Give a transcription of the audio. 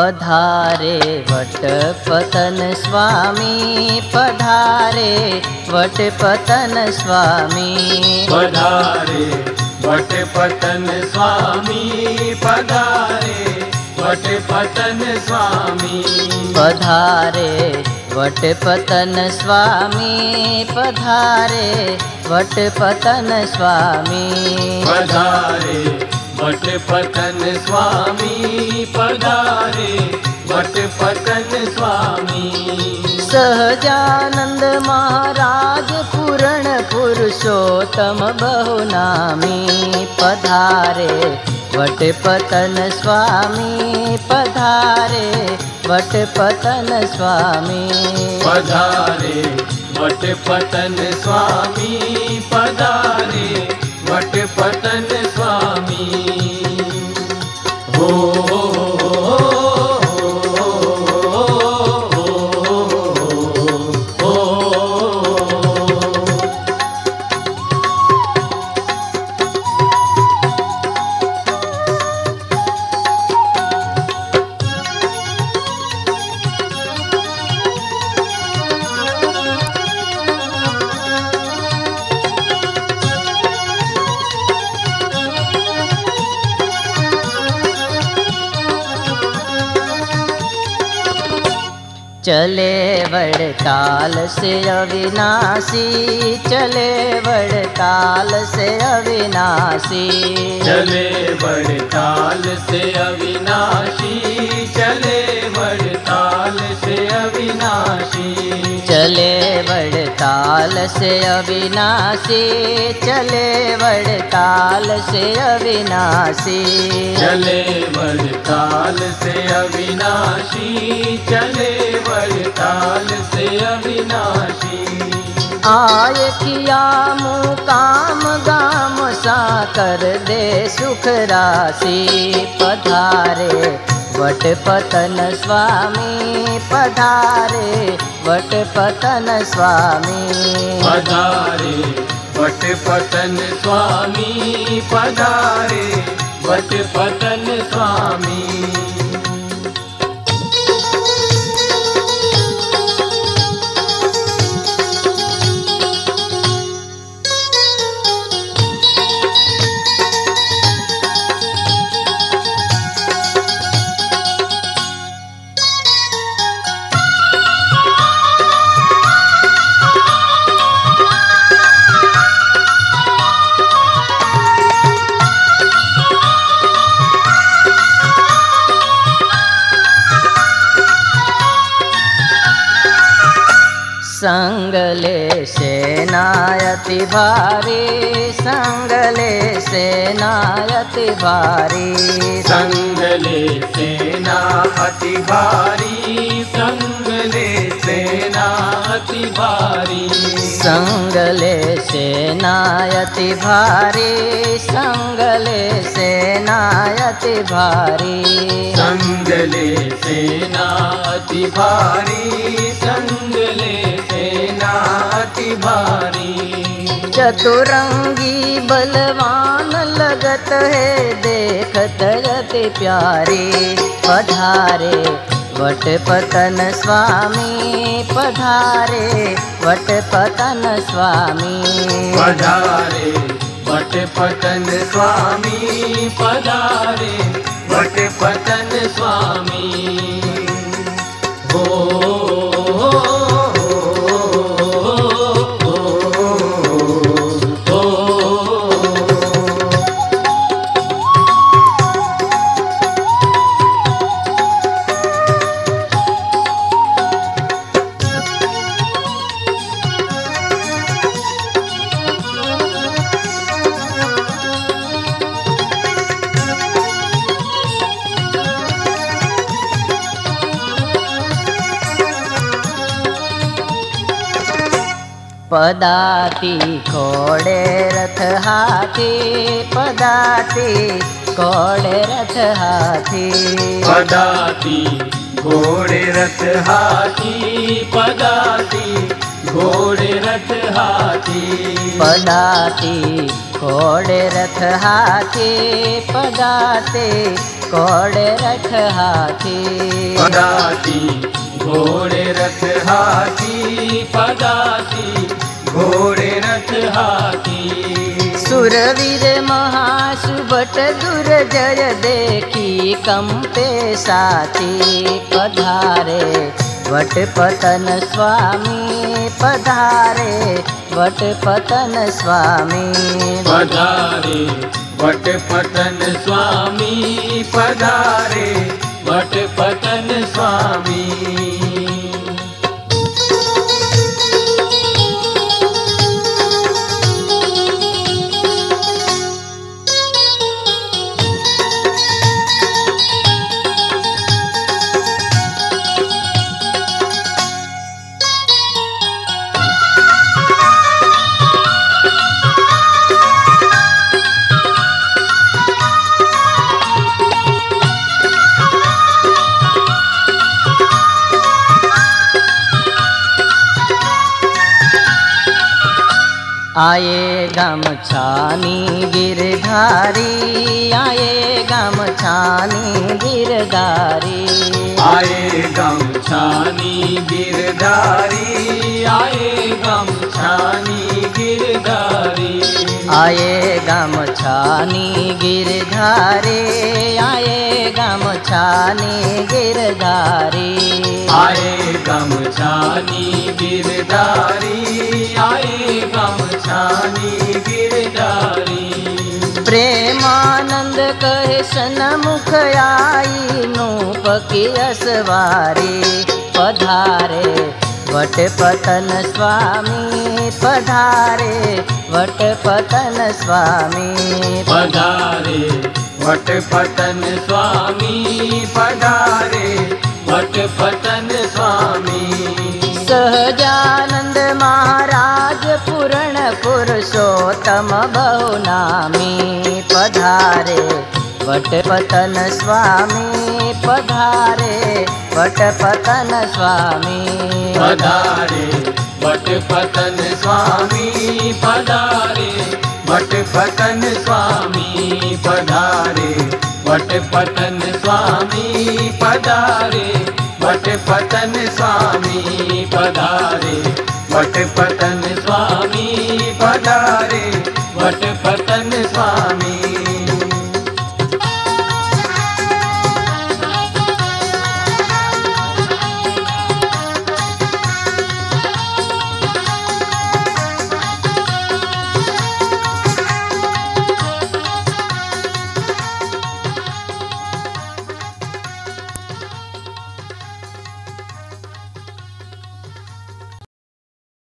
पधारे वट पतन स्वामी पधारे वट पतन स्वामी। पधारे वट पतन स्वामी पधारे वट पतन स्वामी। पधारे वट पतन स्वामी पधारे वट पतन स्वामी। पधारे वट पतन स्वामी पधारे वट पतन स्वामी। सहजानंद महाराज पूरण पुरुषोत्तम बहुनामी पधारे वट पतन स्वामी पधारे वट पतन स्वामी। पधारे वट पतन स्वामी चले वड़ताल से अविनाशी चले वड़ताल से अविनाशी। चले वड़ताल से अविनाशी। वड़ताल से अविनाशी चले वड़ताल से अविनाशी। चले वड़ताल से अविनाशी चले वड़ताल से अविनाशी। आय किया मुकाम गाम सा कर दे सुख राशि। पधारे वट पतन स्वामी पधारे वटपतन स्वामी। पधारे वटपतन स्वामी पधारे वटपतन स्वामी। सेनायति भारी संगले सेनायति भारी। संगले सेना अति भारी संगले सेना अति भारी। संगले सेनायति भारी संगले सेनायति भारी। संगले सेना अति भारी संगले अति भारी। चतुरंगी बलवान लगत है देखत अति प्यारे। पधारे वट पतन स्वामी पधारे वट पतन स्वामी। पधारे वट पतन स्वामी पधारे वट पतन स्वामी। पदाती घोड़े रथ हाथी पदाती घोड़े रथ हाथी। पदाती घोड़े रथ हाथी पदाती घोड़े रथ हाथी। पदाती घोड़े रथ हाथी पदाते घोड़े रथ हाथी। पदाती घोड़े रथ हाथी पदाती घोड़े रथ हाथी। सुरवीर महासुभट दुर्जय देखी कंपे साथी पधारे। वट पतन स्वामी पधारे वट पतन स्वामी पधारे वट पतन स्वामी पधारे वट पतन स्वामी आए गमछानी गिरधारी आए गमछानी गिरधारी। आए गमछानी गिरधारी आए गम गमछानी गिरधारी। आए गम छानी गिरधारे आए गम छानी गिरधारे। आए गम छानी गिरधारी आए गम छानी गिरधारी। प्रेमानंद कहे सन मुख आई नूप की असवारे पधारे। वटपतन स्वामी पधारे वटपतन स्वामी पधारे। वटपतन स्वामी पधारे वटपतन स्वामी। सहजानन्द महाराज पूरण पुरुषोत्तम बहुनामी पधारे। वटपतन स्वामी पधारे वटपतन स्वामी पधारे। वटपतन स्वामी पधारे वटपतन स्वामी पधारे। वटपतन स्वामी पधारे वटपतन स्वामी पधारे। वटपतन स्वामी पधारे वटपतन